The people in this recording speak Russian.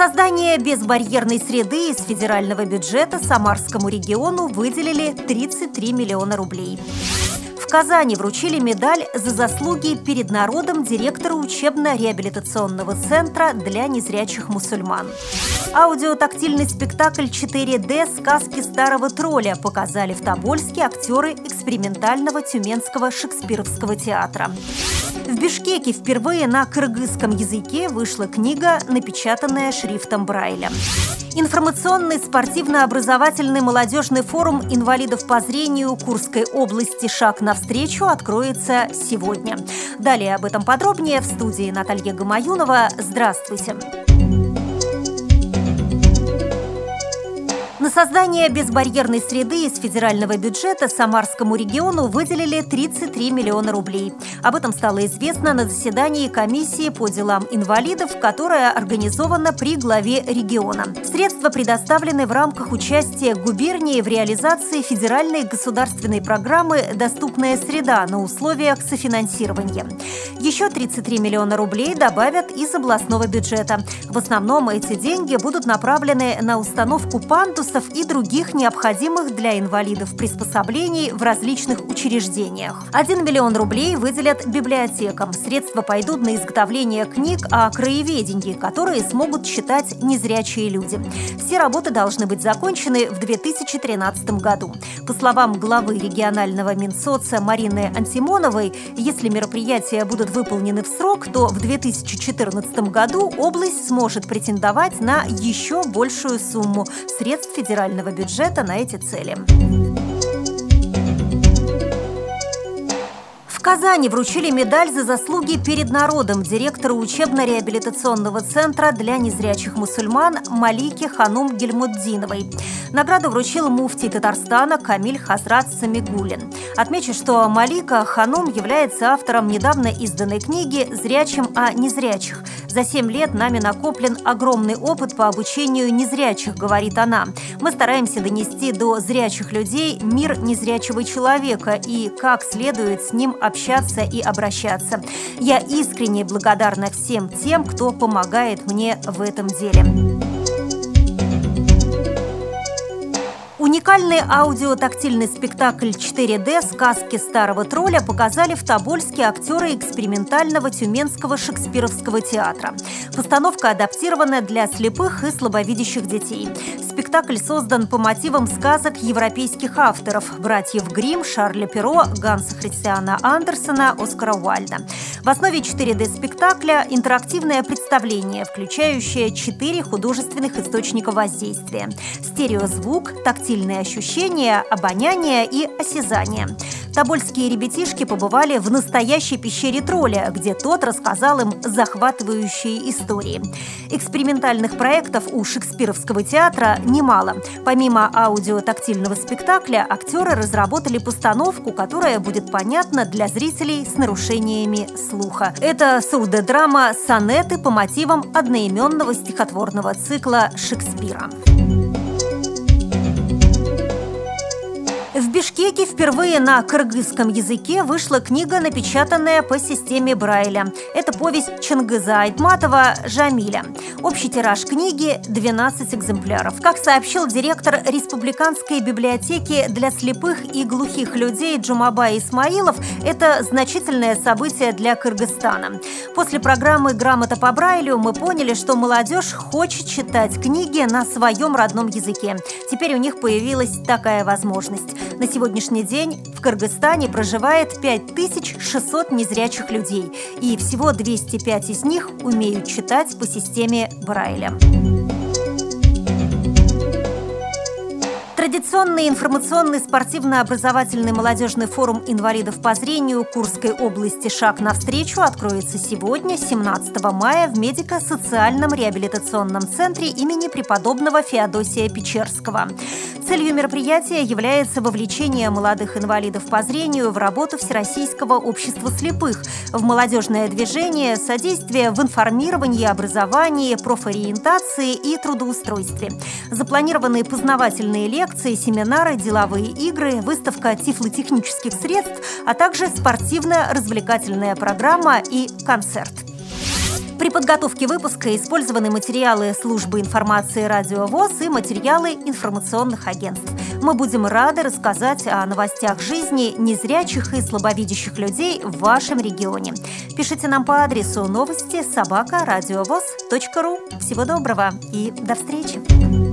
создание безбарьерной среды из федерального бюджета Самарскому региону выделили 33 миллиона рублей. В Казани вручили медаль за заслуги перед народом директора учебно-реабилитационного центра для незрячих мусульман. Аудиотактильный спектакль 4D «Сказки старого тролля» показали в Тобольске актеры экспериментального тюменского шекспировского театра. В Бишкеке впервые на кыргызском языке вышла книга, напечатанная шрифтом Брайля. Информационный спортивно-образовательный молодежный форум инвалидов по зрению Курской области «Шаг навстречу» откроется сегодня. Далее об этом подробнее в студии Наталья Гамаюнова. Здравствуйте! На создание безбарьерной среды из федерального бюджета Самарскому региону выделили 33 миллиона рублей. Об этом стало известно на заседании комиссии по делам инвалидов, которая организована при главе региона. Средства предоставлены в рамках участия губернии в реализации федеральной государственной программы «Доступная среда» на условиях софинансирования. Еще 33 миллиона рублей добавят из областного бюджета. В основном эти деньги будут направлены на установку пандус пандусов и других необходимых для инвалидов приспособлений в различных учреждениях. 1 миллион рублей выделят библиотекам. Средства пойдут на изготовление книг о краеведении, которые смогут читать незрячие люди. Все работы должны быть закончены в 2013 году. По словам главы регионального Минсоца Марины Антимоновой, если мероприятия будут выполнены в срок, то в 2014 году область сможет претендовать на еще большую сумму средств федерального бюджета на эти цели. В Казани вручили медаль за заслуги перед народом директору учебно-реабилитационного центра для незрячих мусульман Малике Ханум Гельмуддиновой. Награду вручил муфтий Татарстана Камиль Хазрат Самигулин. Отмечу, что Малика Ханум является автором недавно изданной книги «Зрячим о незрячих». За семь лет нами накоплен огромный опыт по обучению незрячих, говорит она. Мы стараемся донести до зрячих людей мир незрячего человека и как следует с ним общаться и обращаться. Я искренне благодарна всем тем, кто помогает мне в этом деле. Уникальный аудиотактильный спектакль 4D «Сказки старого тролля» показали в Тобольске актеры экспериментального Тюменского шекспировского театра. Постановка адаптирована для слепых и слабовидящих детей. Спектакль создан по мотивам сказок европейских авторов – братьев Грим, Шарля Перо, Ганса Христиана Андерсона, Оскара Уальда. В основе 4D-спектакля интерактивное представление, включающее четыре художественных источника воздействия – стереозвук, тактильные ощущения, обоняние и осязание. Тобольские ребятишки побывали в настоящей пещере тролля, где тот рассказал им захватывающие истории. Экспериментальных проектов у шекспировского театра немало. Помимо аудиотактильного спектакля, актеры разработали постановку, которая будет понятна для зрителей с нарушениями слуха. Это сурдодрама «Сонеты» по мотивам одноименного стихотворного цикла Шекспира. В Бишкеке впервые на кыргызском языке вышла книга, напечатанная по системе Брайля. Это повесть Чингиза Айтматова «Жамиля». Общий тираж книги – 12 экземпляров. Как сообщил директор Республиканской библиотеки для слепых и глухих людей Джумаба Исмаилов, это значительное событие для Кыргызстана. После программы «Грамота по Брайлю» мы поняли, что молодежь хочет читать книги на своем родном языке. Теперь у них появилась такая возможность. На сегодняшний день в Кыргызстане проживает 5600 незрячих людей, и всего 205 из них умеют читать по системе Брайля. Традиционный информационный спортивно-образовательный молодежный форум инвалидов по зрению Курской области «Шаг навстречу» откроется сегодня, 17 мая, в медико-социальном реабилитационном центре имени преподобного Феодосия Печерского. Целью мероприятия является вовлечение молодых инвалидов по зрению в работу Всероссийского общества слепых, в молодежное движение, содействие в информировании, образовании, профориентации и трудоустройстве. Запланированные познавательные лекции, семинары, деловые игры, выставка тифлотехнических средств, а также спортивно-развлекательная программа и концерт. При подготовке выпуска использованы материалы службы информации «Радио ВОЗ» и материалы информационных агентств. Мы будем рады рассказать о новостях жизни незрячих и слабовидящих людей в вашем регионе. Пишите нам по адресу новости собака ру. Всего доброго и до встречи!